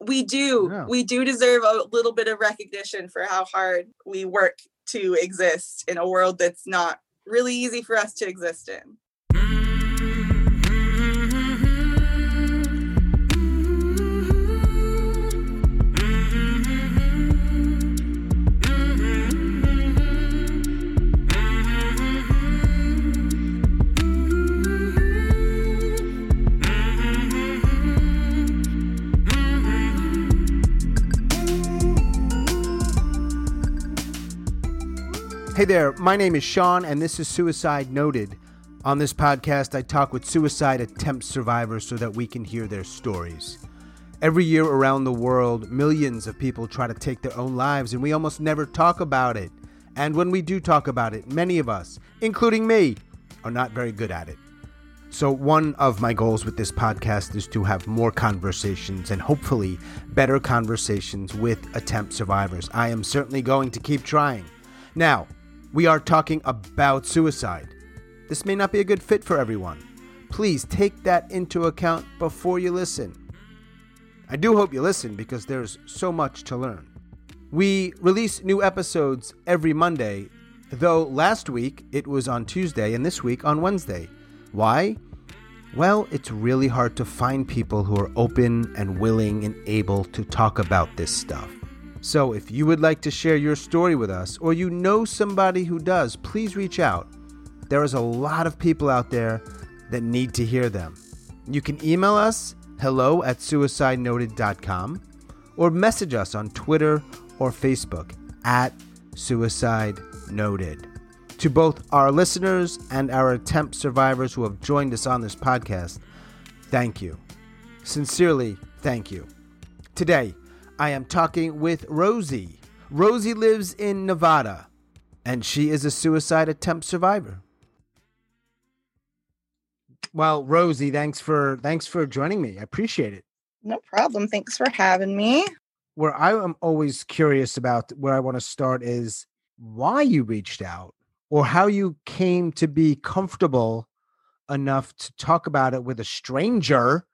We do. Yeah. We do deserve a little bit of recognition for how hard we work to exist in a world that's not really easy for us to exist in. Hey there, my name is Sean, and this is Suicide Noted. On this podcast, I talk with suicide attempt survivors so that we can hear their stories. Every year around the world, millions of people try to take their own lives, and we almost never talk about it. And when we do talk about it, many of us, including me, are not very good at it. So, one of my goals with this podcast is to have more conversations and hopefully better conversations with attempt survivors. I am certainly going to keep trying. Now, we are talking about suicide. This may not be a good fit for everyone. Please take that into account before you listen. I do hope you listen because there's so much to learn. We release new episodes every Monday, though last week it was on Tuesday and this week on Wednesday. Why? Well, it's really hard to find people who are open and willing and able to talk about this stuff. So, if you would like to share your story with us, or you know somebody who does, please reach out. There is a lot of people out there that need to hear them. You can email us hello at suicidenoted.com or message us on Twitter or Facebook at Suicide Noted. To both our listeners and our attempt survivors who have joined us on this podcast, thank you. Sincerely, thank you. Today, I am talking with Rosie. Rosie lives in Nevada, and she is a suicide attempt survivor. Well, Rosie, thanks for thanks for joining me. I appreciate it. No problem. Thanks for having me. Where I am always curious about where I want to start is why you reached out or how you came to be comfortable enough to talk about it with a stranger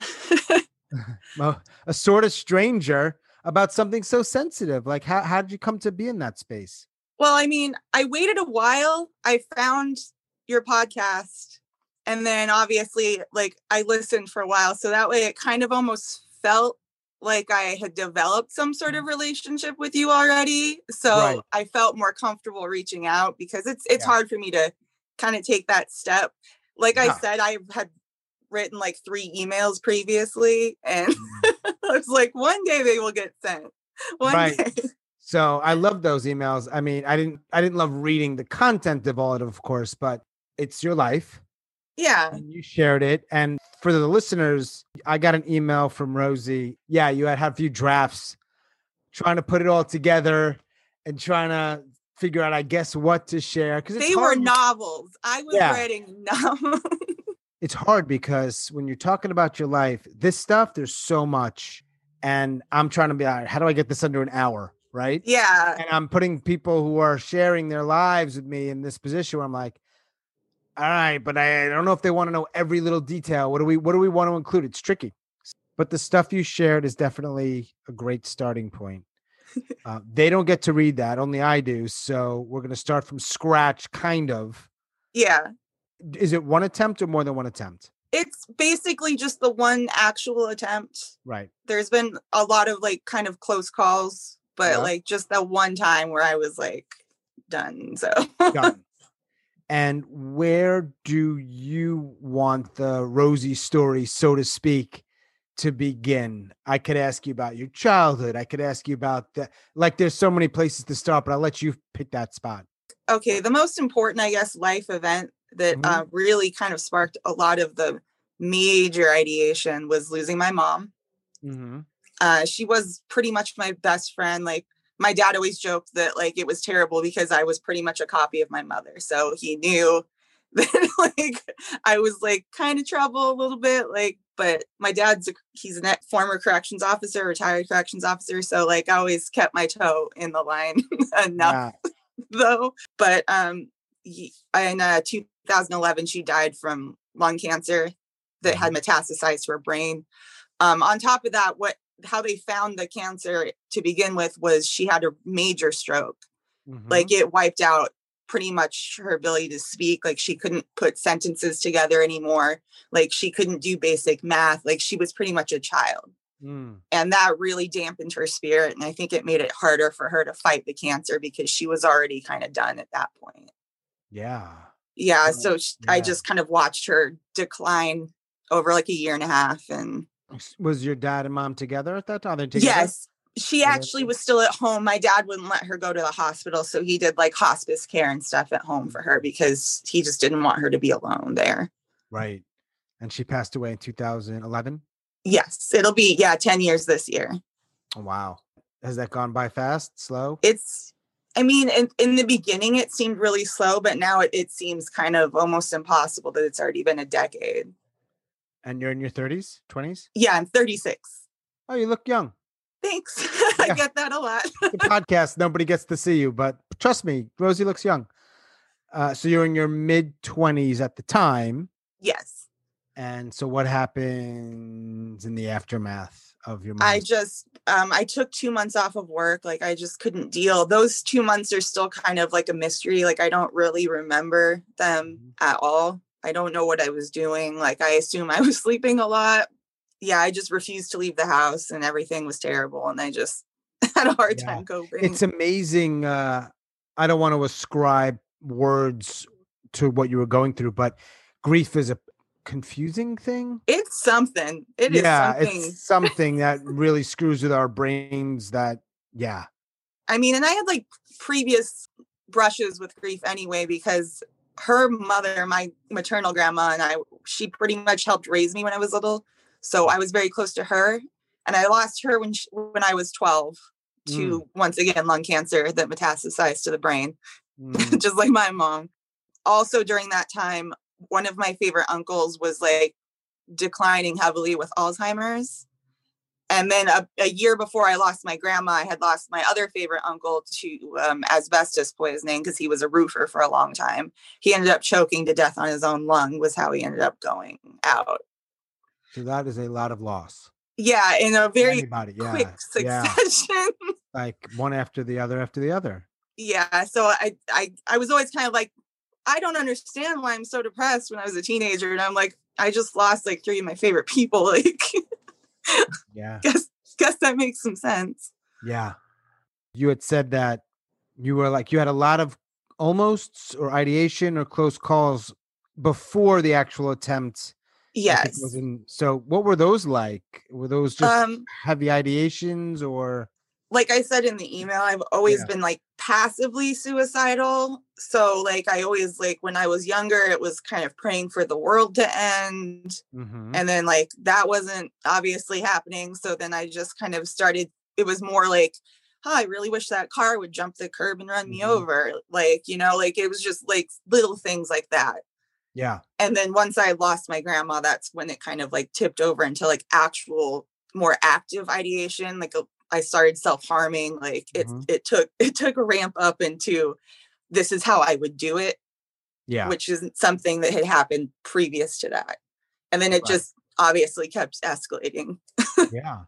a, sort of stranger about something so sensitive. Like, how, how did you come to be in that space? Well, I mean, I waited a while. I found your podcast and then obviously like I listened for a while. So that way it kind of almost felt like I had developed some sort of mm. relationship with you already. So Right. I felt more comfortable reaching out because it's it's Yeah. hard for me to kind of take that step. Like Yeah. I said, I had written like three emails previously and Mm. I was like, one day they will get sent. One Right. day. So I love those emails. I mean, I didn't I didn't love reading the content of all of it, of course, but it's your life Yeah. and you shared it. And for the listeners, I got an email from Rosie. Yeah, you had had a few drafts trying to put it all together and trying to figure out, I guess, what to share. Because They were novels. I was Yeah. writing novels. It's hard because when you're talking about your life, this stuff, there's so much. And I'm trying to be, right, how do I get this under an hour? Right. yeah. And I'm putting people who are sharing their lives with me in this position where I'm like, all right, but I don't know if they want to know every little detail. What do we what do we want to include? It's tricky. But the stuff you shared is definitely a great starting point. Uh, they don't get to read that, only I do. So we're going to start from scratch, kind of. Yeah. Is it one attempt or more than one attempt? It's basically just the one actual attempt. Right. There's been a lot of like kind of close calls, but Yeah. like just that one time where I was like done. So Done. and where do you want the Rosie story, so to speak, to begin? I could ask you about your childhood. I could ask you about the like. There's so many places to start, but I'll let you pick that spot. okay, the most important, I guess, life event that Mhm. uh, really kind of sparked a lot of the major ideation was losing my mom. Mm-hmm. uh, she was pretty much my best friend. Like my dad always joked that like it was terrible because I was pretty much a copy of my mother. So he knew that like I was like kind of trouble a little bit. Like, but my dad's a, he's a former corrections officer, retired corrections officer. So like I always kept my toe in the line enough Yeah. though. But um, in uh, 2011, she died from lung cancer that had metastasized to her brain. Um, on top of that, what how they found the cancer to begin with was she had a major stroke. Mhm. Like it wiped out pretty much her ability to speak. Like she couldn't put sentences together anymore. Like she couldn't do basic math. Like she was pretty much a child. Mm. And that really dampened her spirit. And I think it made it harder for her to fight the cancer because she was already kind of done at that point. yeah. Yeah. Yeah, So sh- I just kind of watched her decline over like a year and a half. And oh, Was your dad and mom together at that time? They together? yes, she oh, actually was still at home. My dad wouldn't let her go to the hospital. So he did like hospice care and stuff at home for her because he just didn't want her to be alone there. Right. And she passed away in 2011. Yes, it'll be, yeah, 10 years this year. Oh, wow. Has that gone by fast, slow? It's, I mean, in, in the beginning, it seemed really slow, but now it, it seems kind of almost impossible that it's already been a decade. And you're in your 30s, 20s? Yeah, I'm 36. Oh, you look young. Thanks. Yeah. I get that a lot. The podcast, nobody gets to see you, but trust me, Rosie looks young. Uh, so you're in your mid 20s at the time. yes. And so what happens in the aftermath of your I just um I took 2 months off of work like I just couldn't deal. Those 2 months are still kind of like a mystery like I don't really remember them Mhm. at all. I don't know what I was doing. Like I assume I was sleeping a lot. Yeah, I just refused to leave the house and everything was terrible and I just had a hard Yeah. time coping. it's amazing uh i don't want to ascribe words to what you were going through but grief is a confusing thing It's something. It is yeah something. it's something that really screws with our brains that yeah I mean, and I had like previous brushes with grief anyway because her mother, my maternal grandma, and I, she pretty much helped raise me when I was little. So I was very close to her, and I lost her when she, when I was twelve to once again lung cancer that metastasized to the brain, Mm, just like my mom. Also during that time, one of my favorite uncles was like declining heavily with Alzheimer's. And then a, a year before I lost my grandma, I had lost my other favorite uncle to um, asbestos poisoning because he was a roofer for a long time. He ended up choking to death on his own lung, was how he ended up going out. so that is a lot of loss Yeah, in a very anybody yeah quick yeah succession. like one after the other after the other yeah so I, I i was always kind of like i don't understand why i'm so depressed when i was a teenager and i'm like i just lost like three of my favorite people like yeah. guess guess that makes some sense. Yeah. You had said that you were like you had a lot of almosts or ideation or close calls before the actual attempt yes was in- so what were those like? Were those just um heavy ideations or like i said in the email i've always Yeah. been like passively suicidal so like i always like when i was younger it was kind of praying for the world to end Mhm. and then like that wasn't obviously happening so then i just kind of started it was more like oh, i really wish that car would jump the curb and run me Mhm. over like you know like it was just like little things like that yeah and then once i lost my grandma that's when it kind of like tipped over into like actual more active ideation like a, i started self-harming like it Mhm. it took it took a ramp up into this is how i would do it yeah which isn't something that had happened previous to that. And then it Right. just obviously kept escalating. yeah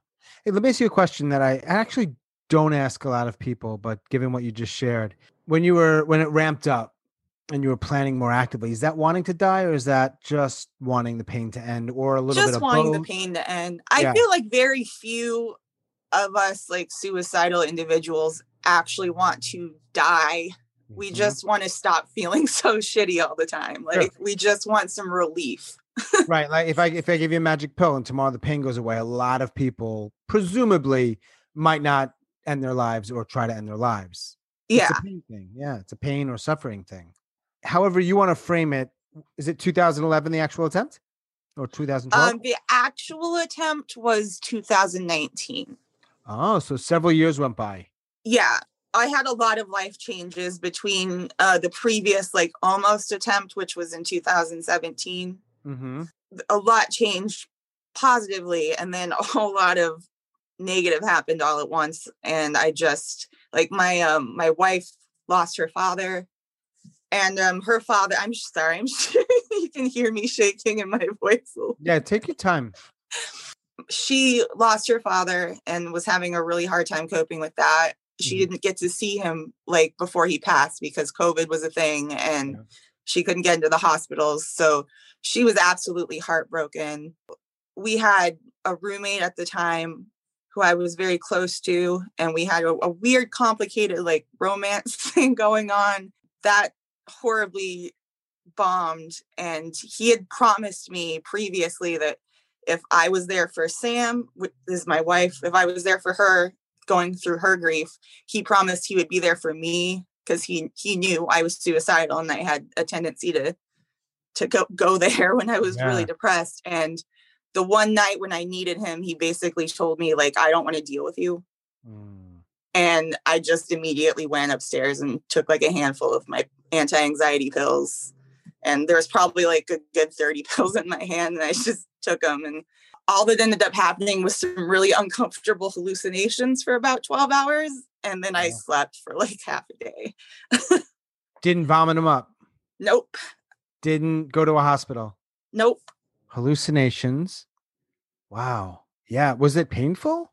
hey, let me ask you a question that i actually don't ask a lot of people but given what you just shared when you were when it ramped up and you were planning more actively is that wanting to die or is that just wanting the pain to end or a little bit just of wanting both? the pain to end. I Yeah. feel like very few of us, like suicidal individuals, actually want to die. We Mhm. just want to stop feeling so shitty all the time. Sure. Like we just want some relief. right like if i if i give you a magic pill and tomorrow the pain goes away a lot of people presumably might not end their lives or try to end their lives Yeah. it's a pain thing yeah it's a pain or suffering thing however you want to frame it is it 2011 the actual attempt or 2012 Um, the actual attempt was 2019. Oh so several years went by. Yeah i had a lot of life changes between uh the previous like almost attempt which was in 2017 mm-hmm. a lot changed positively and then a whole lot of negative happened all at once and i just like my um my wife lost her father and um her father i'm sorry i'm you can hear me shaking in my voice yeah take your time she lost her father and was having a really hard time coping with that. She Mhm. didn't get to see him like before he passed because COVID was a thing and Yeah. she couldn't get into the hospitals. So she was absolutely heartbroken. We had a roommate at the time who I was very close to, and we had a, a weird, complicated like romance thing going on that horribly bombed. And he had promised me previously that if I was there for Sam, which is my wife, if I was there for her going through her grief, he promised he would be there for me because he he knew I was suicidal and I had a tendency to to go go there when I was really depressed. And the one night when I needed him, he basically told me like, I don't want to deal with you. Mm. And I just immediately went upstairs and took like a handful of my anti-anxiety pills. And there was probably like a good 30 pills in my hand. And I just took them. And all that ended up happening was some really uncomfortable hallucinations for about 12 hours. And then I slept for like half a day. Didn't vomit them up. Nope. Didn't go to a hospital. Nope. Hallucinations. Wow. Yeah. Was it painful?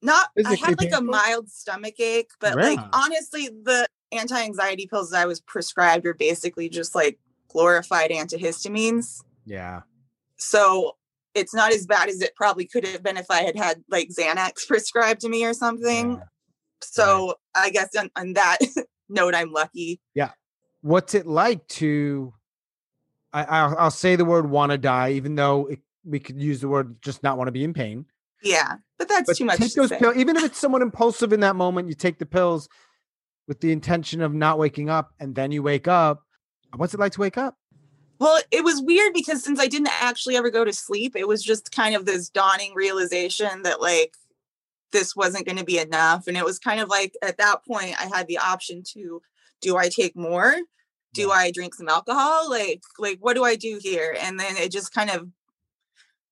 Not I Physically had like a mild stomach ache, but like honestly, the anti-anxiety pills that I was prescribed are basically just like glorified antihistamines. Yeah. So it's not as bad as it probably could have been if I had had like Xanax prescribed to me or something. Yeah. So I guess on, on that note, I'm lucky. Yeah. What's it like to? I, I'll, I'll say the word "want to die," even though it, we could use the word "just not want to be in pain." Yeah, but that's But too much. take to those say. pills, even if it's someone impulsive in that moment. You take the pills with the intention of not waking up, and then you wake up. What's it like to wake up? Well, it was weird because since I didn't actually ever go to sleep, it was just kind of this dawning realization that like this wasn't going to be enough. And it was kind of like at that point, I had the option to do I take more? Do I drink some alcohol? Like, like what do I do here? And then it just kind of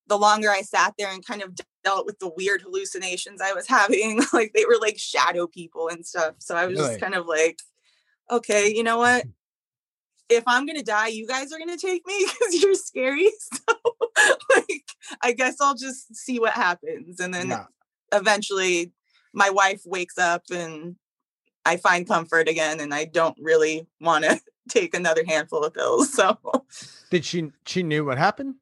the longer I sat there and kind of dealt with the weird hallucinations I was having, like they were like shadow people and stuff. So I was Really? just kind of like, okay, you know what? If I'm gonna die, you guys are gonna take me because you're scary. So like I guess I'll just see what happens. And then Yeah. eventually my wife wakes up and I find comfort again and I don't really want to take another handful of pills. So Did she? She knew what happened.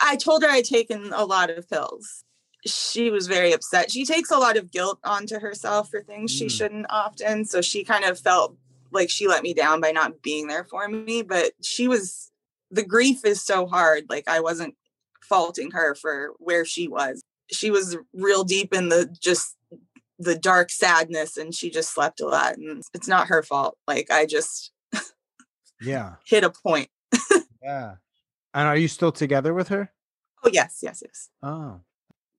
I told her I'd taken a lot of pills. She was very upset. She takes a lot of guilt onto herself for things she Mm. shouldn't often. So she kind of felt like she let me down by not being there for me. But she was, the grief is so hard. Like I wasn't faulting her for where she was. She was real deep in the just the dark sadness and she just slept a lot. And it's not her fault. Like I just Yeah. hit a point. Yeah. And are you still together with her? Oh, yes, yes, yes. Oh.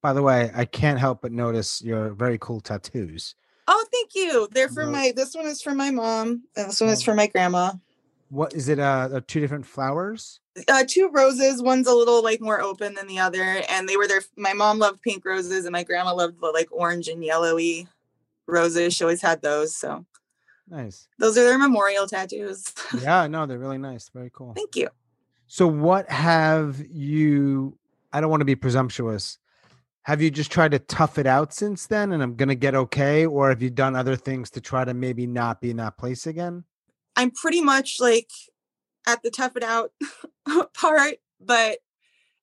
By the way, I can't help but notice your very cool tattoos. Oh, thank you. They're for my. This one is for my mom, and this one is Oh. for my grandma. What is it? Uh, uh, two different flowers. Uh, two roses. One's a little like more open than the other, and they were there. My mom loved pink roses, and my grandma loved the like orange and yellowy roses. She always had those, so Nice. those are their memorial tattoos. Yeah, no, they're really nice. Very cool. thank you. So, what have you? I don't want to be presumptuous. Have you just tried to tough it out since then, and I'm gonna get okay, or have you done other things to try to maybe not be in that place again? I'm pretty much like at the tough it out part, but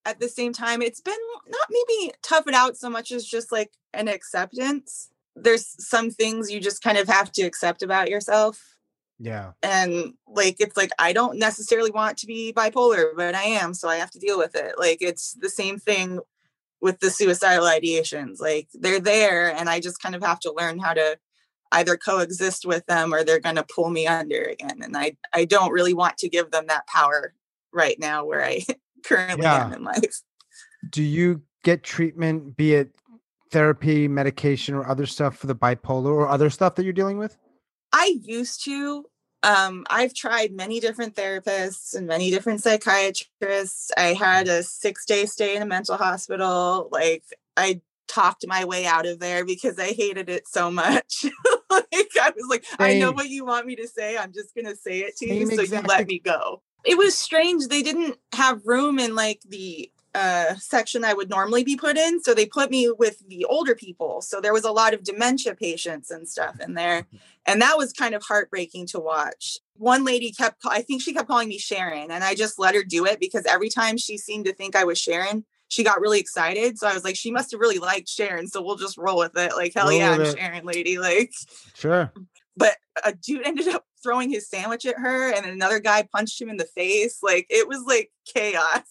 at the same time, it's been not maybe tough it out so much as just like an acceptance. There's some things you just kind of have to accept about yourself. Yeah. And like, it's like, I don't necessarily want to be bipolar, but I am. So I have to deal with it. Like, it's the same thing with the suicidal ideations. Like, they're there, and I just kind of have to learn how to either coexist with them or they're going to pull me under again and i i don't really want to give them that power right now where i currently am in life Do you get treatment, be it therapy, medication, or other stuff for the bipolar or other stuff that you're dealing with? i used to um i've tried many different therapists and many different psychiatrists. I had a six day stay in a mental hospital like i talked my way out of there because i hated it so much. Like i was like i know what you want me to say i'm just gonna say it to you Same so you let me go. It was strange they didn't have room in like the uh, section I would normally be put in. So they put me with the older people. So there was a lot of dementia patients and stuff in there. And that was kind of heartbreaking to watch. One lady kept, I think she kept calling me Sharon, and I just let her do it because every time she seemed to think I was Sharon, she got really excited. So I was like, she must have really liked Sharon. So we'll just roll with it. Like, hell roll yeah, I'm it. Sharon, lady. Like, sure. But a dude ended up throwing his sandwich at her, and another guy punched him in the face. Like, it was like chaos.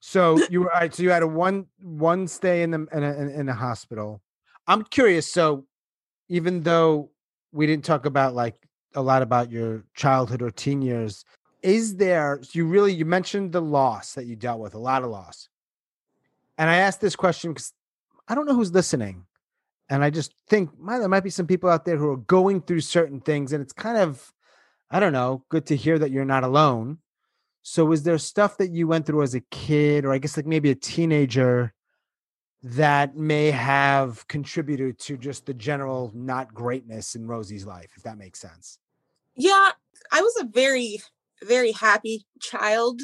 So you were right. So you had a one one stay in the in a, in a hospital. I'm curious. So even though we didn't talk about like a lot about your childhood or teen years, is there? You really you mentioned the loss that you dealt with, a lot of loss. And I asked this question because I don't know who's listening. And I just think my, there might be some people out there who are going through certain things. And it's kind of, I don't know, good to hear that you're not alone. So, was there stuff that you went through as a kid, or I guess like maybe a teenager, that may have contributed to just the general not greatness in Rosie's life, if that makes sense? Yeah, I was a very, very happy child,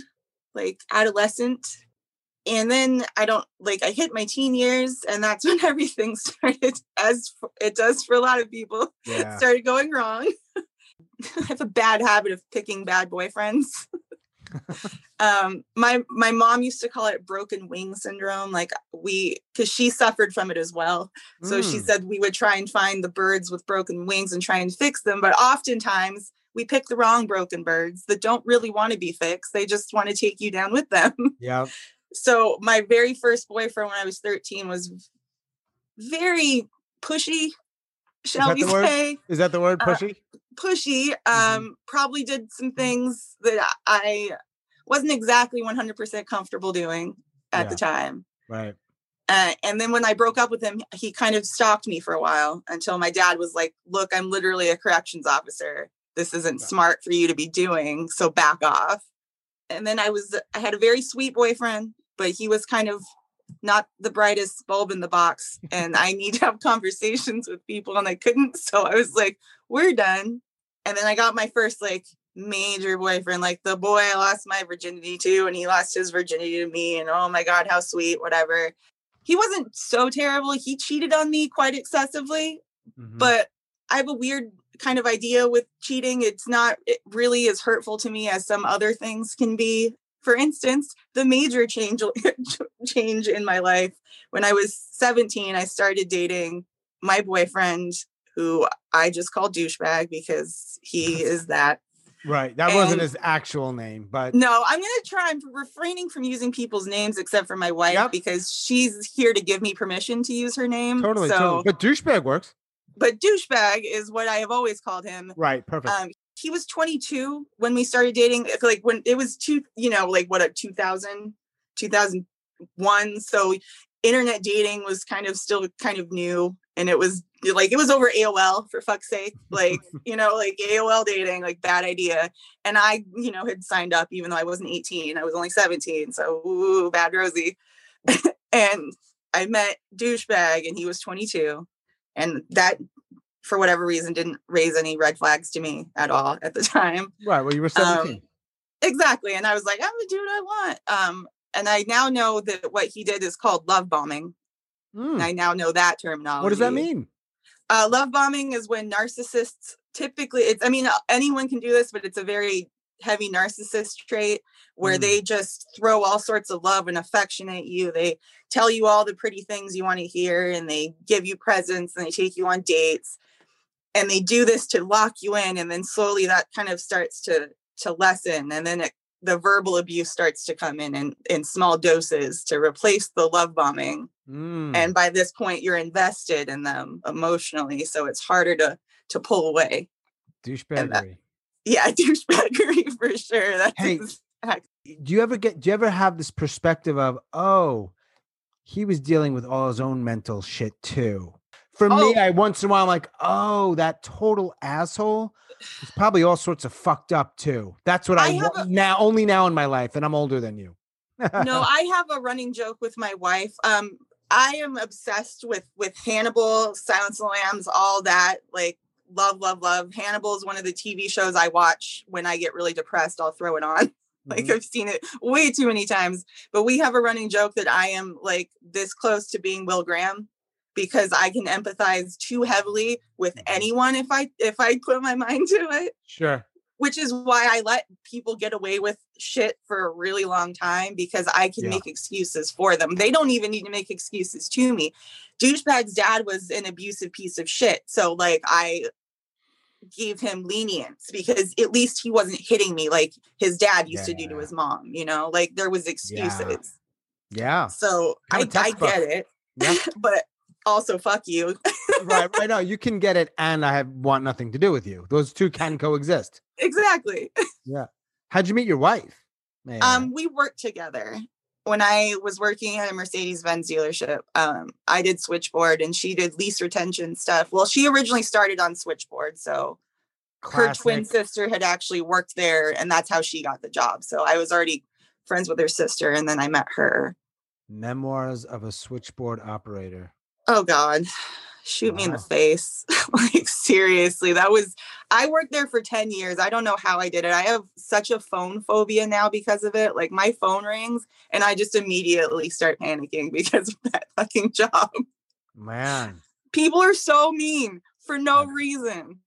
like adolescent and then I don't like I hit my teen years, and that's when everything started, as it does for a lot of people, yeah. started going wrong. I have a bad habit of picking bad boyfriends. um, my my mom used to call it broken wing syndrome. Like we, because she suffered from it as well. So mm. she said we would try and find the birds with broken wings and try and fix them, but oftentimes we pick the wrong broken birds that don't really want to be fixed. They just want to take you down with them. Yeah so my very first boyfriend when I was 13 was very pushy, shall we say. Is that the word pushy? Uh, pushy. Um, mm-hmm. probably did some things that I wasn't exactly 100% comfortable doing at yeah. the time. Right. Uh, and then when I broke up with him, he kind of stalked me for a while until my dad was like, Look, I'm literally a corrections officer. This isn't yeah. smart for you to be doing. So back off. And then I was, I had a very sweet boyfriend but he was kind of not the brightest bulb in the box and I need to have conversations with people and I couldn't. So I was like, we're done. And then I got my first like major boyfriend, like the boy I lost my virginity to and he lost his virginity to me. And oh my God, how sweet, whatever. He wasn't so terrible. He cheated on me quite excessively, mm-hmm. but I have a weird kind of idea with cheating. It's not it really as hurtful to me as some other things can be for instance, the major change change in my life when I was 17, I started dating my boyfriend who I just call douchebag because he is that. Right. That and wasn't his actual name, but no, I'm gonna try. I'm refraining from using people's names except for my wife yep. because she's here to give me permission to use her name. Totally, so, totally. But douchebag works. But douchebag is what I have always called him. Right. Perfect. Um, he was 22 when we started dating like when it was two you know like what a 2000 2001 so internet dating was kind of still kind of new and it was like it was over AOL for fuck's sake like you know like AOL dating like bad idea and I you know had signed up even though I wasn't 18 I was only 17 so ooh, bad Rosie and I met douchebag and he was 22 and that for whatever reason didn't raise any red flags to me at all at the time. Right. Well, you were 17. Um, exactly. And I was like, I'm gonna do what I want. Um, and I now know that what he did is called love bombing. Mm. I now know that terminology. What does that mean? Uh, love bombing is when narcissists typically it's I mean uh, anyone can do this, but it's a very heavy narcissist trait where mm. they just throw all sorts of love and affection at you. They tell you all the pretty things you want to hear and they give you presents and they take you on dates and they do this to lock you in and then slowly that kind of starts to to lessen and then it, the verbal abuse starts to come in, in in small doses to replace the love bombing mm. and by this point you're invested in them emotionally so it's harder to to pull away douchebaggery yeah douchebaggery for sure that's hey, exact. do you ever get do you ever have this perspective of oh he was dealing with all his own mental shit too for oh. me, I once in a while I'm like, oh, that total asshole is probably all sorts of fucked up too. That's what I, I want a- now, only now in my life, and I'm older than you. no, I have a running joke with my wife. Um, I am obsessed with with Hannibal, Silence of the Lambs, all that. Like, love, love, love. Hannibal is one of the TV shows I watch when I get really depressed. I'll throw it on. Like Mhm. I've seen it way too many times. But we have a running joke that I am like this close to being Will Graham because I can empathize too heavily with Mhm. anyone if I if I put my mind to it. Sure. Which is why I let people get away with shit for a really long time because I can Yeah. make excuses for them. They don't even need to make excuses to me. Douchebag's dad was an abusive piece of shit. So like I gave him lenience because at least he wasn't hitting me like his dad used to do to his mom, you know, like there was excuses. Yeah. So I, I get it, Yeah. but also fuck you. right. Right. No, you can get it, and I have want nothing to do with you. Those two can coexist. exactly. Yeah. How'd you meet your wife? May I Um, we worked together. When I was working at a Mercedes Benz dealership, um, I did switchboard and she did lease retention stuff. Well, she originally started on switchboard, so her twin sister had actually worked there, and that's how she got the job. So I was already friends with her sister, and then I met her. Memoirs of a switchboard operator. Oh God, shoot me in the face! like seriously, that was. I worked there for ten years. I don't know how I did it. I have such a phone phobia now because of it. Like my phone rings, and I just immediately start panicking because of that fucking job. Man. People are so mean for no reason.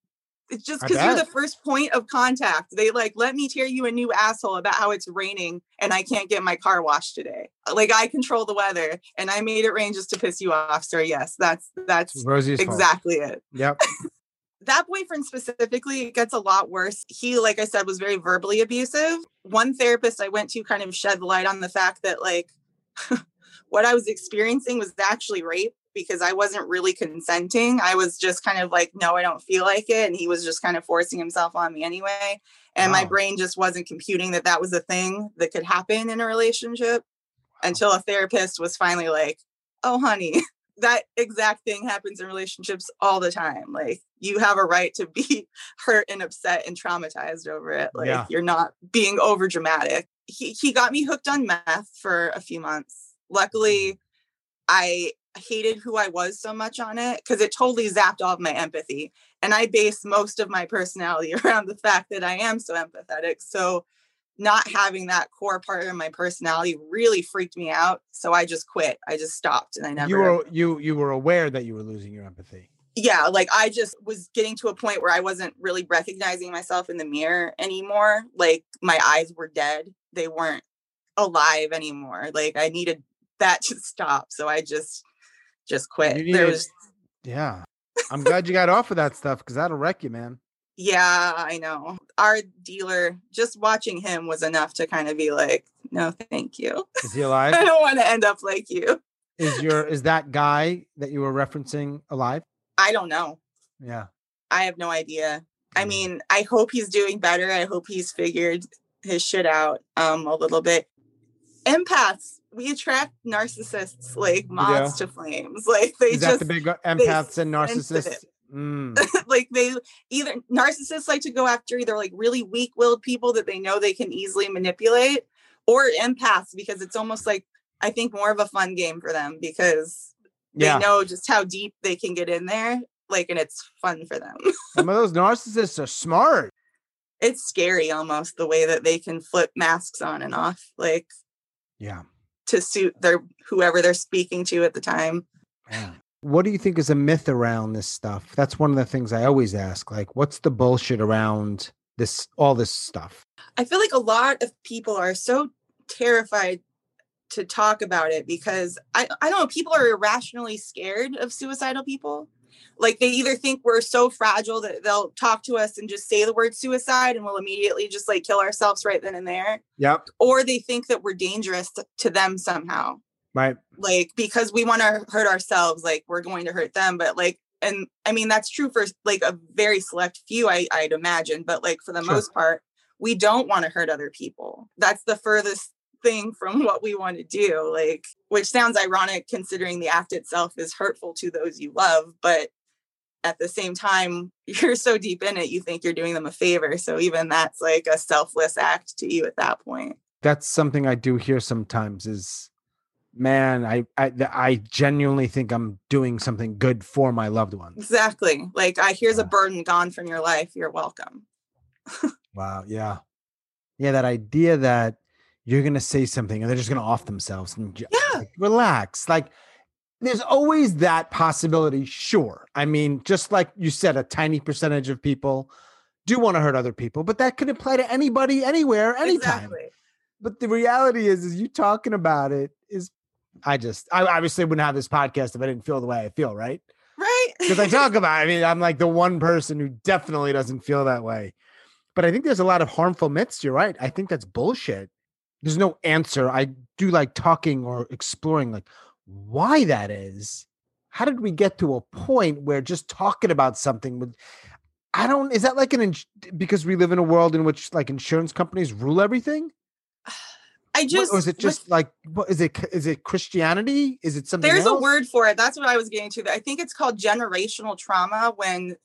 It's just because you're the first point of contact. They like let me tear you a new asshole about how it's raining and I can't get my car washed today. Uh, like I control the weather and I made it rain just to piss you off, sir. Yes, that's that's Rosie's fault. exactly it. Yep. That boyfriend specifically it gets a lot worse. He, like I said, was very verbally abusive. One therapist I went to kind of shed light on the fact that like what I was experiencing was actually rape because I wasn't really consenting. I was just kind of like, no, I don't feel like it. And he was just kind of forcing himself on me anyway. And my oh. brain just wasn't computing that that was a thing that could happen in a relationship until a therapist was finally like, oh, honey, that exact thing happens in relationships all the time. Like, you have a right to be hurt and upset and traumatized over it. Like, Yeah. you're not being over dramatic. He, he got me hooked on meth for a few months. Luckily, mm-hmm. I hated who I was so much on it because it totally zapped all of my empathy. And I base most of my personality around the fact that I am so empathetic. So not having that core part of my personality really freaked me out. So I just quit. I just stopped and I never You were you you were aware that you were losing your empathy. yeah, like I just was getting to a point where I wasn't really recognizing myself in the mirror anymore. Like my eyes were dead. They weren't alive anymore. Like I needed that to stop. So I just just quit. Was Yeah. I'm glad you got off of that stuff because that'll wreck you, man. yeah, I know. Our dealer, just watching him was enough to kind of be like, no, thank you. Is he alive? I don't want to end up like you. is your is that guy that you were referencing alive? I don't know. Yeah. I have no idea. I mean, I hope he's doing better. I hope he's figured his shit out um a little bit. Empaths, we attract narcissists like moths to flames. Like they Is that just the big uh, empaths and narcissists? Mm, like they either narcissists like to go after either like really weak-willed people that they know they can easily manipulate or empaths because it's almost like I think more of a fun game for them because they know just how deep they can get in there like and it's fun for them. Some of those narcissists are smart. it's scary almost the way that they can flip masks on and off like Yeah. To suit their whoever they're speaking to at the time. What do you think is a myth around this stuff? That's one of the things I always ask. Like, what's the bullshit around this all this stuff? i feel like a lot of people are so terrified to talk about it because i i don't know people are irrationally scared of suicidal people like they either think we're so fragile that they'll talk to us and just say the word suicide and we'll immediately just like kill ourselves right then and there Yep. or they think that we're dangerous to, them somehow Right. like because we want to hurt ourselves like we're going to hurt them but like and i mean that's true for like a very select few I, i'd imagine but like for the Sure. most part we don't want to hurt other people that's the furthest thing from what we want to do like which sounds ironic considering the act itself is hurtful to those you love but at the same time you're so deep in it you think you're doing them a favor so even that's like a selfless act to you at that point That's something I do hear sometimes is man, I I I genuinely think I'm doing something good for my loved ones. exactly like i here's a burden gone from your life you're welcome Wow. Yeah. Yeah, that idea that you're gonna say something and they're just gonna off themselves and ju- Yeah. like, relax. Like there's always that possibility, sure. I mean, just like you said, a tiny percentage of people do want to hurt other people, but that could apply to anybody, anywhere, anytime. Exactly. But the reality is, is you talking about it is I just I obviously wouldn't have this podcast if I didn't feel the way I feel, right? Right. because I talk about. it. I mean, I'm like the one person who definitely doesn't feel that way. But I think there's a lot of harmful myths. You're right. I think that's bullshit. There's no answer. I do like talking or exploring, like why that is. How did we get to a point where just talking about something would? I don't. Is that like an because we live in a world in which like insurance companies rule everything? I What- just or is it with- just like what is it? Is it Christianity? Is it something? there's a word for it. That's what I was getting to. I think it's called generational trauma when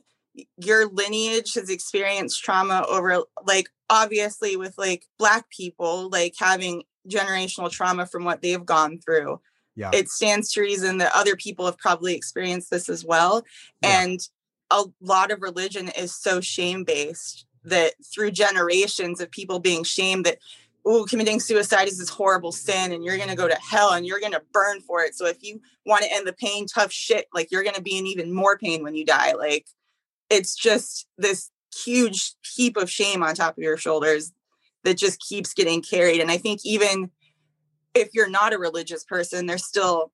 your lineage has experienced trauma over like obviously with like black people like having generational trauma from what they've gone through. Yeah. It stands to reason that other people have probably experienced this as well. Yeah. And a lot of religion is so shame based that through generations of people being shamed that oh committing suicide is this horrible sin and you're going to go to hell and you're going to burn for it so if you want to end the pain tough shit like you're going to be in even more pain when you die like it's just this huge heap of shame on top of your shoulders that just keeps getting carried and i think even if you're not a religious person there's still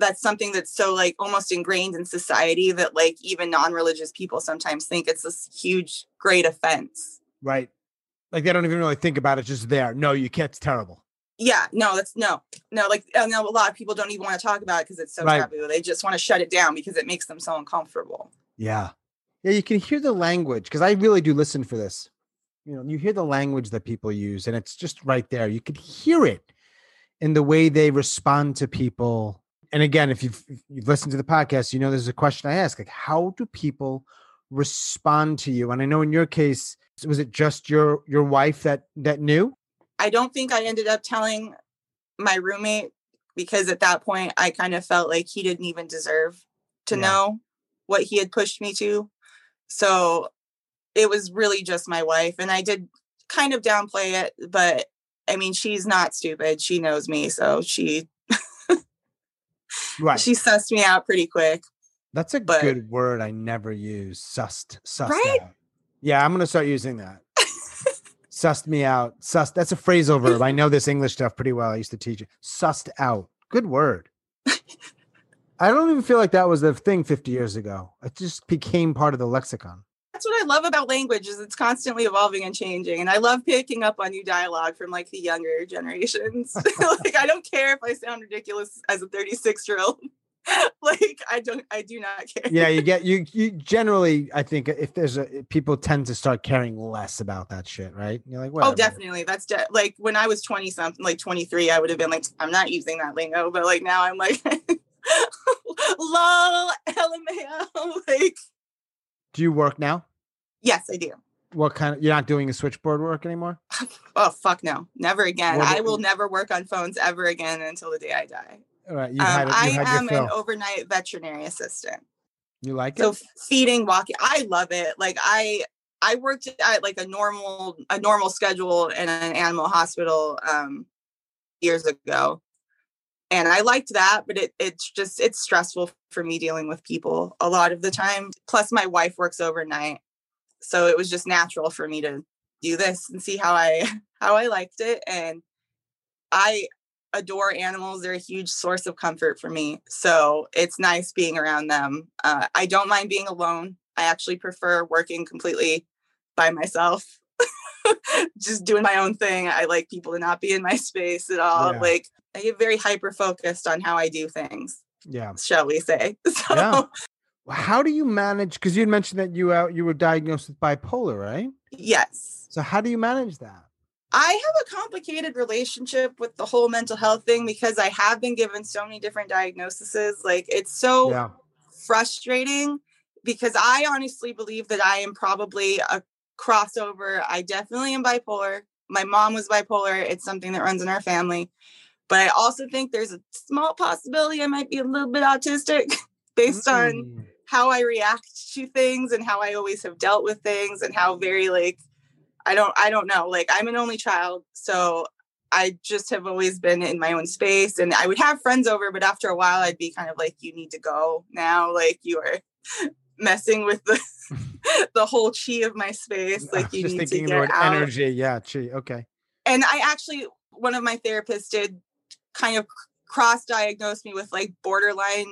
that's something that's so like almost ingrained in society that like even non-religious people sometimes think it's this huge great offense right. Like they don't even really think about it. Just there. No, you can't. It's terrible. yeah no that's no no like I know a lot of people don't even want to talk about it because it's so Right. taboo they just want to shut it down because it makes them so uncomfortable Yeah. Yeah, you can hear the language because I really do listen for this. You know, you hear the language that people use, and it's just right there. You could hear it in the way they respond to people. And again, if you've if you've listened to the podcast, you know there's a question I ask: like, how do people respond to you? And I know in your case, was it just your your wife that that knew? i don't think i ended up telling my roommate because at that point i kind of felt like he didn't even deserve to Yeah. know what he had pushed me to so it was really just my wife and i did kind of downplay it but i mean she's not stupid she knows me so she Right. she sussed me out pretty quick That's a but- good word. I never use sussed. Sussed Right? out. Yeah, I'm gonna start using that. sussed me out. Sussed. That's a phrasal verb. I know this English stuff pretty well. I used to teach it. Sussed out. Good word. I don't even feel like that was a thing 50 years ago. It just became part of the lexicon. that's what i love about language is it's constantly evolving and changing and i love picking up on new dialogue from like the younger generations like i don't care if i sound ridiculous as a 36 year old like i don't i do not care Yeah, you get you you generally I think if there's a people tend to start caring less about that shit, right? You're like, oh definitely that's de- like when i was 20 something like 23 i would have been like i'm not using that lingo but like now i'm like lol lmao like Do you work now? yes i do What kind of you're not doing a switchboard work anymore? oh fuck no never again What i will never work on phones ever again until the day i die All right, you um, had, i you had am your an overnight veterinary assistant You like so it? So feeding walking i love it like i i worked at like a normal a normal schedule in an animal hospital um years ago and i liked that but it it's just it's stressful for me dealing with people a lot of the time. Plus my wife works overnight so it was just natural for me to do this and see how i how i liked it and i adore animals they're a huge source of comfort for me so it's nice being around them uh, i don't mind being alone i actually prefer working completely by myself just doing my own thing i like people to not be in my space at all Yeah. like i get very hyper focused on how i do things Yeah. shall we say so Yeah. How do you manage? Because you had mentioned that you out you were diagnosed with bipolar, right? yes So how do you manage that? I have a complicated relationship with the whole mental health thing because I have been given so many different diagnoses. Like it's so yeah. frustrating because I honestly believe that I am probably a crossover. I definitely am bipolar. My mom was bipolar. It's something that runs in our family. But I also think there's a small possibility I might be a little bit autistic based on Mm. how I react to things and how I always have dealt with things and how very like I don't I don't know. Like I'm an only child, so I just have always been in my own space and I would have friends over, but after a while I'd be kind of like, you need to go now. Like you are messing with the the whole chi of my space. Like you just need to get out. energy. Yeah, chi. Okay. And I actually one of my therapists did kind of cross diagnose me with like borderline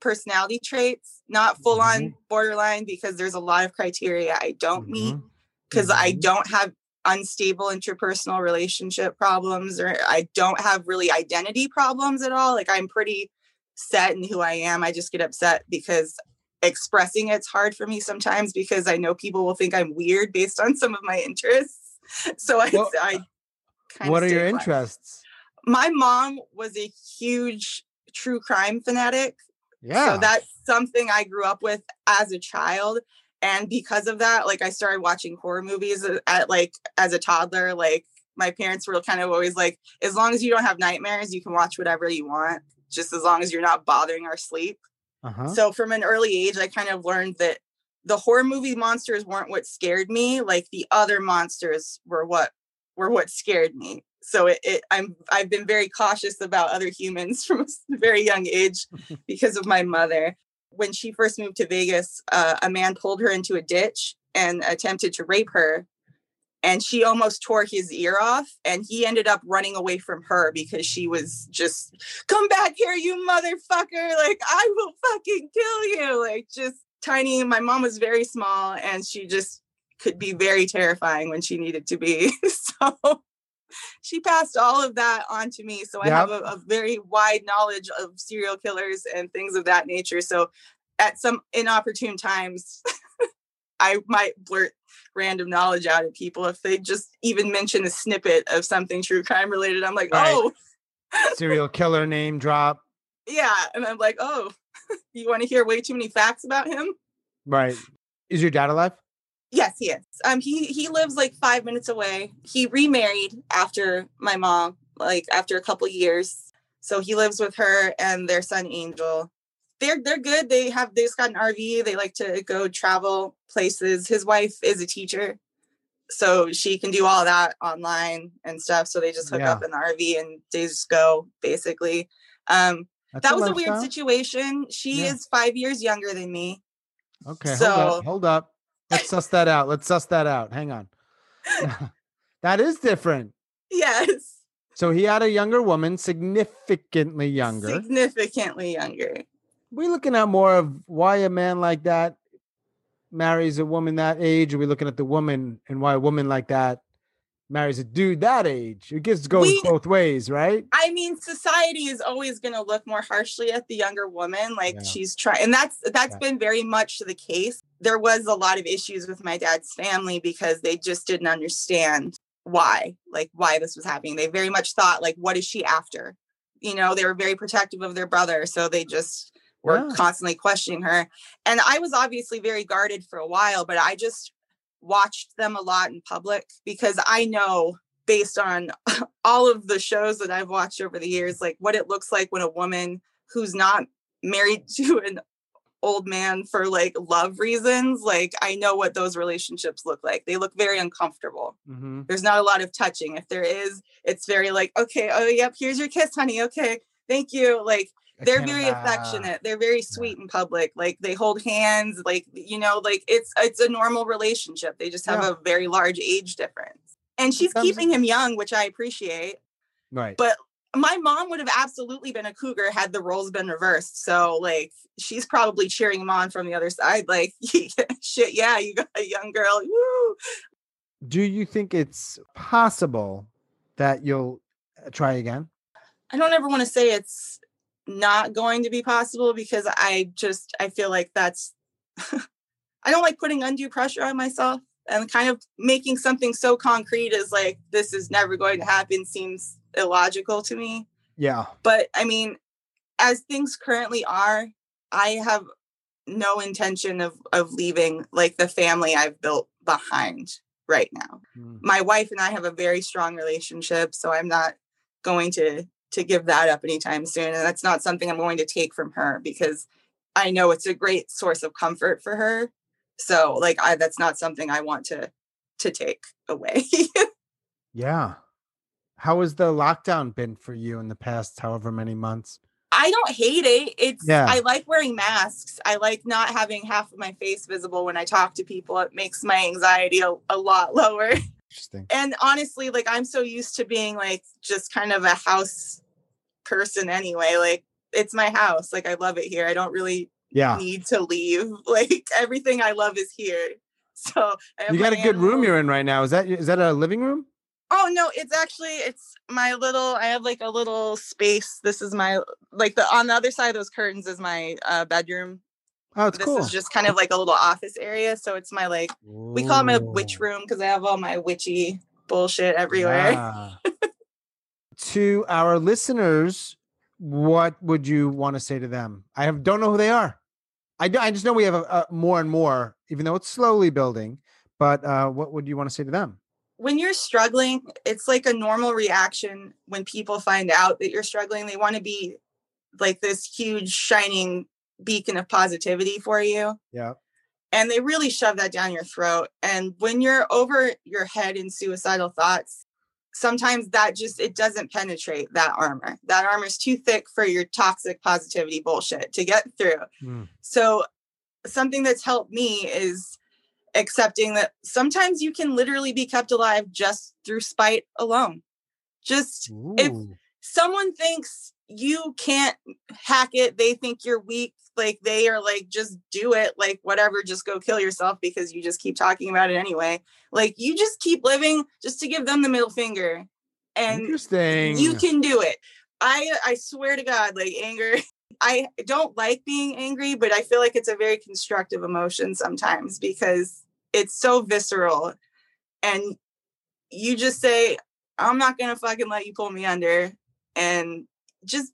personality traits, not full on Mhm. borderline because there's a lot of criteria I don't meet Mhm. because I Mhm. don't have unstable interpersonal relationship problems or I don't have really identity problems at all. Like I'm pretty set in who I am. I just get upset because expressing it's hard for me sometimes because I know people will think I'm weird based on some of my interests. So I, Well, I kind What are your interests? My mom was a huge true crime fanatic. Yeah. So that's something I grew up with as a child. And because of that, like I started watching horror movies uh, at like as a toddler. Like my parents were kind of always like, as long as you don't have nightmares, you can watch whatever you want, just as long as you're not bothering our sleep. Uh-huh. So from an early age, I kind of learned that the horror movie monsters weren't what scared me. Like the other monsters were what were what scared me. So it, it I'm I've been very cautious about other humans from a very young age because of my mother. When she first moved to Vegas, uh, a man pulled her into a ditch and attempted to rape her. And she almost tore his ear off. And he ended up running away from her because she was just, come back here, you motherfucker. Like, I will fucking kill you. Like, just tiny. My mom was very small and she just could be very terrifying when she needed to be. so she passed all of that on to me. So I have a, a very wide knowledge of serial killers and things of that nature. So at some inopportune times, I might blurt random knowledge out of people if they just even mention a snippet of something true crime related. I'm like, Right. oh, Serial killer name drop. yeah. And I'm like, oh, you want to hear way too many facts about him? Right. Is your dad alive? Yes, he is. Um, he he lives like five minutes away. He remarried after my mom, like after a couple years. So he lives with her and their son Angel. They're they're good. They have they just got an RV. They like to go travel places. His wife is a teacher, so she can do all that online and stuff. So they just hook Yeah. up in the RV and they just go basically. Um, That's that was a weird situation. She Yeah. is five years younger than me. Okay. hold So- up. Hold up. Let's suss that out. Let's suss that out. Hang on. that is different. Yes. So he had a younger woman, significantly younger. Significantly younger. We looking at more of why a man like that marries a woman that age? Are we looking at the woman and why a woman like that marries a dude that age? It gets goes We- both ways, right? I mean, society is always going to look more harshly at the younger woman. Like Yeah. she's trying, and that's that's Yeah. been very much the case. There was a lot of issues with my dad's family because they just didn't understand why, like why this was happening. They very much thought, like, what is she after? You know, they were very protective of their brother, so they just were Yeah. constantly questioning her. And I was obviously very guarded for a while, but I just watched them a lot in public because I know based on all of the shows that I've watched over the years, like what it looks like when a woman who's not married to an old man for like love reasons, like I know what those relationships look like. They look very uncomfortable. Mm-hmm. There's not a lot of touching. If there is, it's very like, okay, oh, yep, here's your kiss, honey. Okay, thank you. Like, they're very affectionate they're very sweet in public like they hold hands like you know like it's it's a normal relationship they just have Yeah. a very large age difference and she's keeping him young which i appreciate Right. but my mom would have absolutely been a cougar had the roles been reversed so like she's probably cheering him on from the other side like shit yeah you got a young girl Woo! Do you think it's possible that you'll uh, try again? I don't ever want to say it's not going to be possible because I just I feel like that's I don't like putting undue pressure on myself and kind of making something so concrete as like this is never going to happen seems illogical to me. Yeah. But I mean, as things currently are, I have no intention of of leaving like the family I've built behind right now Mm. my wife and I have a very strong relationship, so I'm not going to to give that up anytime soon. And that's not something I'm going to take from her because I know it's a great source of comfort for her. So like I that's not something I want to to take away. yeah. How has the lockdown been for you in the past however many months? I don't hate it. It's Yeah. I like wearing masks. I like not having half of my face visible when I talk to people. It makes my anxiety a, a lot lower. Interesting. And honestly, like I'm so used to being like just kind of a house person anyway. Like it's my house. Like I love it here. I don't really Yeah. need to leave. Like everything I love is here. So You got a good room you're in right now. Is that is that a living room? Oh no, it's actually it's my little I have like a little space. This is my like the on the other side of those curtains is my uh bedroom. Oh, it's this cool. is just kind of like a little office area. So it's my like we call it my witch room because I have all my witchy bullshit everywhere. Yeah. to our listeners, what would you want to say to them? I have don't know who they are. I, I just know we have a, a more and more, even though it's slowly building. But uh, what would you want to say to them? When you're struggling, it's like a normal reaction when people find out that you're struggling. They want to be like this huge shining beacon of positivity for you. Yeah. and they really shove that down your throat and when you're over your head in suicidal thoughts sometimes that just it doesn't penetrate that armor. That armor is too thick for your toxic positivity bullshit to get through. Mm. so something that's helped me is accepting that sometimes you can literally be kept alive just through spite alone. Just If- someone thinks you can't hack it they think you're weak like they are like just do it like whatever just go kill yourself because you just keep talking about it anyway like you just keep living just to give them the middle finger and Interesting. you can do it i uh, i swear to god like anger i don't like being angry but i feel like it's a very constructive emotion sometimes because it's so visceral and you just say i'm not gonna fucking let you pull me under and just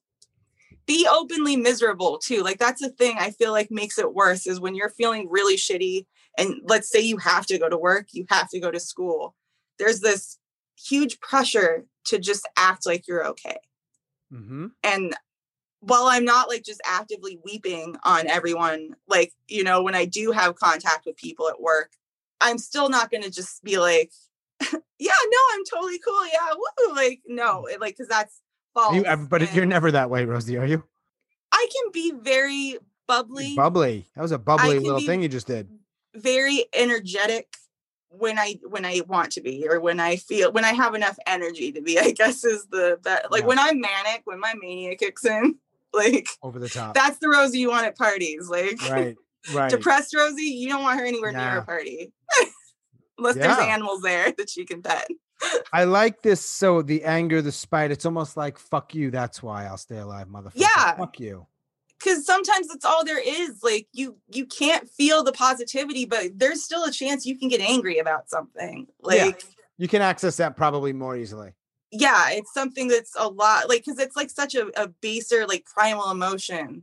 be openly miserable too. Like that's the thing i feel like makes it worse is when you're feeling really shitty and let's say you have to go to work you have to go to school there's this huge pressure to just act like you're okay. Hmm and while i'm not like just actively weeping on everyone like you know when i do have contact with people at work i'm still not going to just be like yeah no i'm totally cool yeah woo like no it, like because that's false You, but and you're never that way, Rosie, are you? i can be very bubbly Bubbly. That was a bubbly little thing you just did. very energetic when I when I want to be or when I feel when I have enough energy to be, I guess is the that like Yeah. when I'm manic, when my mania kicks in, like Over the top. that's the Rosie you want at parties. Like right. Right. depressed Rosie, you don't want her anywhere near a party. Unless there's animals there that she can pet. I like this. So the anger, the spite, it's almost like fuck you. That's why I'll stay alive, motherfucker. Yeah. Fuck you. Cause sometimes that's all there is. Like you you can't feel the positivity, but there's still a chance you can get angry about something. Yeah. Like You can access that probably more easily. yeah it's something that's a lot like because it's like such a, a baser like primal emotion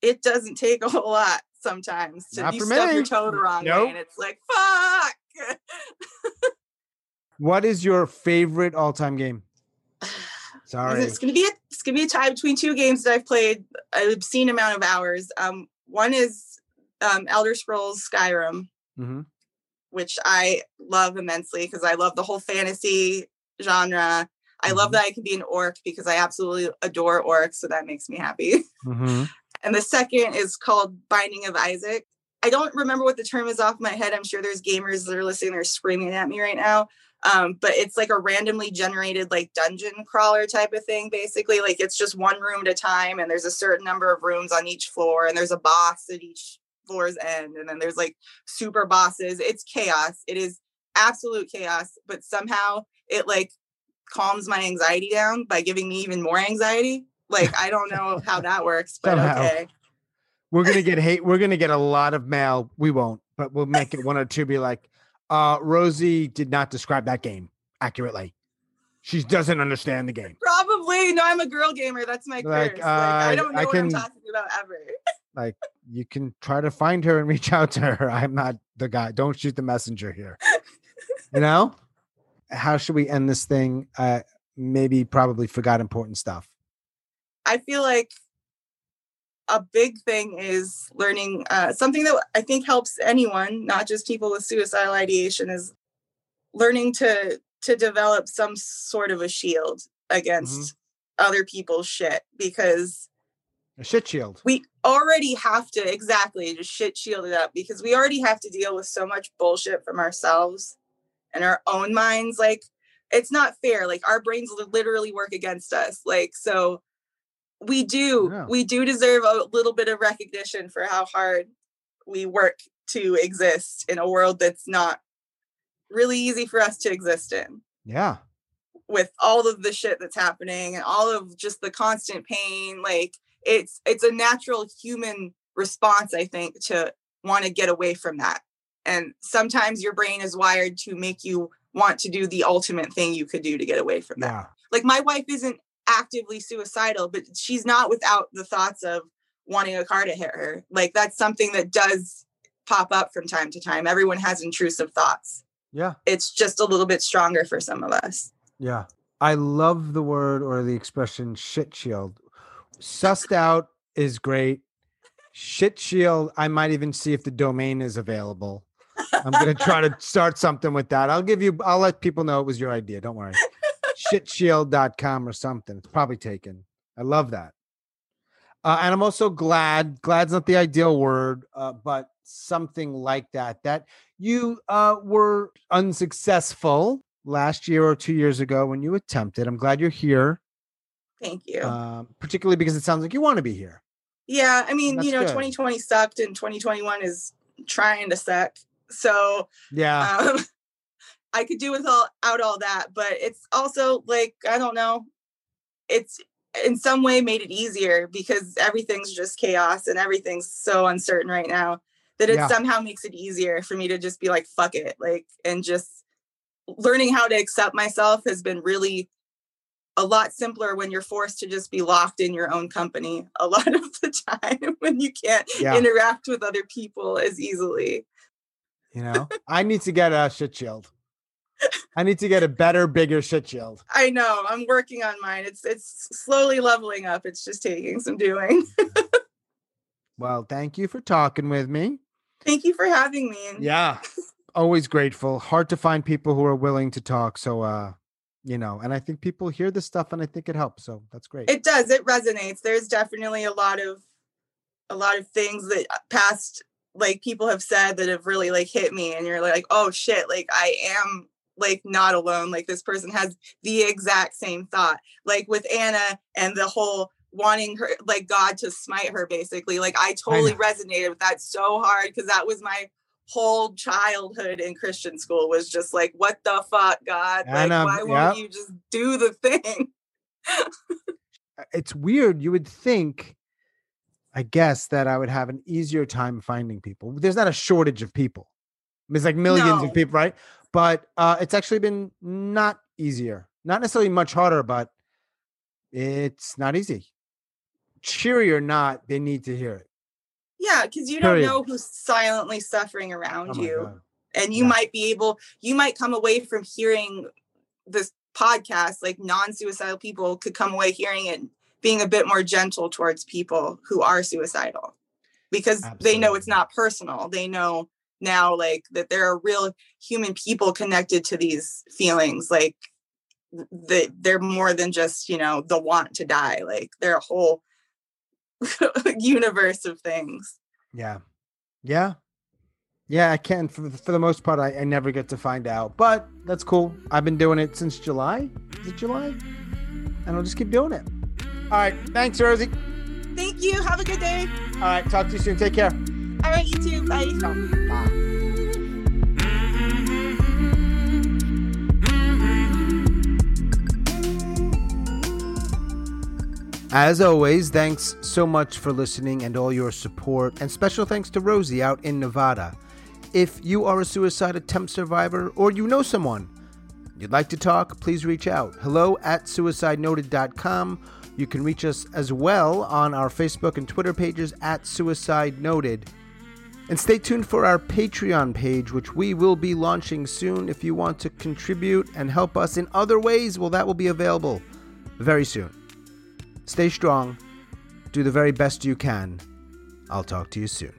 it doesn't take a whole lot sometimes to Not you stub me. your toe the wrong Nope. way and it's like fuck What is your favorite all-time game? Sorry. it's gonna be a, it's gonna be a tie between two games that i've played an obscene amount of hours um one is um elder scrolls skyrim hmm which i love immensely because i love the whole fantasy genre i love Mhm. that i can be an orc because i absolutely adore orcs so that makes me happy hmm and the second is called Binding of Isaac. I don't remember what the term is off my head. I'm sure there's gamers that are listening, they're screaming at me right now. Um, but it's like a randomly generated like dungeon crawler type of thing, basically. Like it's just one room at a time, and there's a certain number of rooms on each floor, and there's a boss at each floor's end, and then there's like super bosses. It's chaos. It is absolute chaos, but somehow it like calms my anxiety down by giving me even more anxiety. Like I don't know how that works, but Somehow. okay. We're gonna get hate. We're gonna get a lot of mail. We won't, but we'll make it one or two. Be like, uh, Rosie did not describe that game accurately. She doesn't understand the game. Probably. No, I'm a girl gamer. That's my Like, curse. Like, I uh, don't know I what can- I'm talking about ever. Like, you can try to find her and reach out to her. I'm not the guy. Don't shoot the messenger here. you know. How should we end this thing? Uh, maybe probably forgot important stuff. I feel like a big thing is learning uh, something that I think helps anyone, not just people with suicidal ideation, is learning to to develop some sort of a shield against mm-hmm. other people's shit because a shit shield. We already have to exactly just shit shield it up because we already have to deal with so much bullshit from ourselves and our own minds. Like it's not fair. Like our brains literally work against us. Like so we do yeah. we do deserve a little bit of recognition for how hard we work to exist in a world that's not really easy for us to exist in. Yeah. With all of the shit that's happening and all of just the constant pain, like it's it's a natural human response, I think, to want to get away from that. And sometimes your brain is wired to make you want to do the ultimate thing you could do to get away from that. Yeah. Like my wife isn't actively suicidal, but she's not without the thoughts of wanting a car to hit her. Like that's something that does pop up from time to time. Everyone has intrusive thoughts. Yeah. It's just a little bit stronger for some of us. Yeah. I love the word or the expression shit shield. Sussed out is great. Shit shield, I might even see if the domain is available. I'm going to try to start something with that. I'll give you, I'll let people know it was your idea. Don't worry. Shitshield.com or something. It's probably taken. I love that. Uh, and I'm also glad, glad's not the ideal word, uh, but something like that, that you uh, were unsuccessful last year or two years ago when you attempted. I'm glad you're here. Thank you. Um, particularly because it sounds like you want to be here. Yeah. I mean, you know, good. 2020 sucked and 2021 is trying to suck. So, yeah. Um, I could do without out all that, but it's also like, I don't know, it's in some way made it easier because everything's just chaos and everything's so uncertain right now that it yeah. somehow makes it easier for me to just be like fuck it like and just learning how to accept myself has been really a lot simpler when you're forced to just be locked in your own company a lot of the time when you can't yeah. interact with other people as easily you know i need to get a shit shield I need to get a better, bigger shit shield. I know. I'm working on mine. It's it's slowly leveling up. It's just taking some doing. well, thank you for talking with me. Thank you for having me. Yeah. Always grateful. Hard to find people who are willing to talk. So uh you know, and I think people hear this stuff and I think it helps. So that's great. It does. It resonates. There's definitely a lot of a lot of things that uh, past like people have said that have really like hit me and you're like, "Oh shit, like I am like not alone like this person has the exact same thought like with anna and the whole wanting her like god to smite her basically like i totally I resonated with that so hard because that was my whole childhood in christian school was just like what the fuck god? Like um, why won't yep. you just do the thing? Uh, it's weird you would think i guess that i would have an easier time finding people. There's not a shortage of people. There's like millions no. of people right but uh, it's actually been not easier. Not necessarily much harder, but it's not easy. Cheery or not, they need to hear it. Yeah, because you Period. don't know who's silently suffering around oh you. God. And you yeah. might be able, you might come away from hearing this podcast, like non suicidal people could come away hearing it being a bit more gentle towards people who are suicidal because Absolutely. they know it's not personal. They know now like that there are real human people connected to these feelings like that they're more than just you know the want to die like they're a whole universe of things. Yeah. Yeah. Yeah i can for, for the most part I, I never get to find out but that's cool. I've been doing it since july. Is it july? And i'll just keep doing it. All right. Thanks rosie. Thank you. Have a good day. All right. Talk to you soon. Take care all right. Bye. As always, thanks so much for listening and all your support, and special thanks to Rosie out in Nevada. If you are a suicide attempt survivor or you know someone you'd like to talk, please reach out. Hello at suicidenoted.com. You can reach us as well on our Facebook and Twitter pages at Suicide Noted. And stay tuned for our Patreon page, which we will be launching soon. If you want to contribute and help us in other ways, well, that will be available very soon. Stay strong. Do the very best you can. I'll talk to you soon.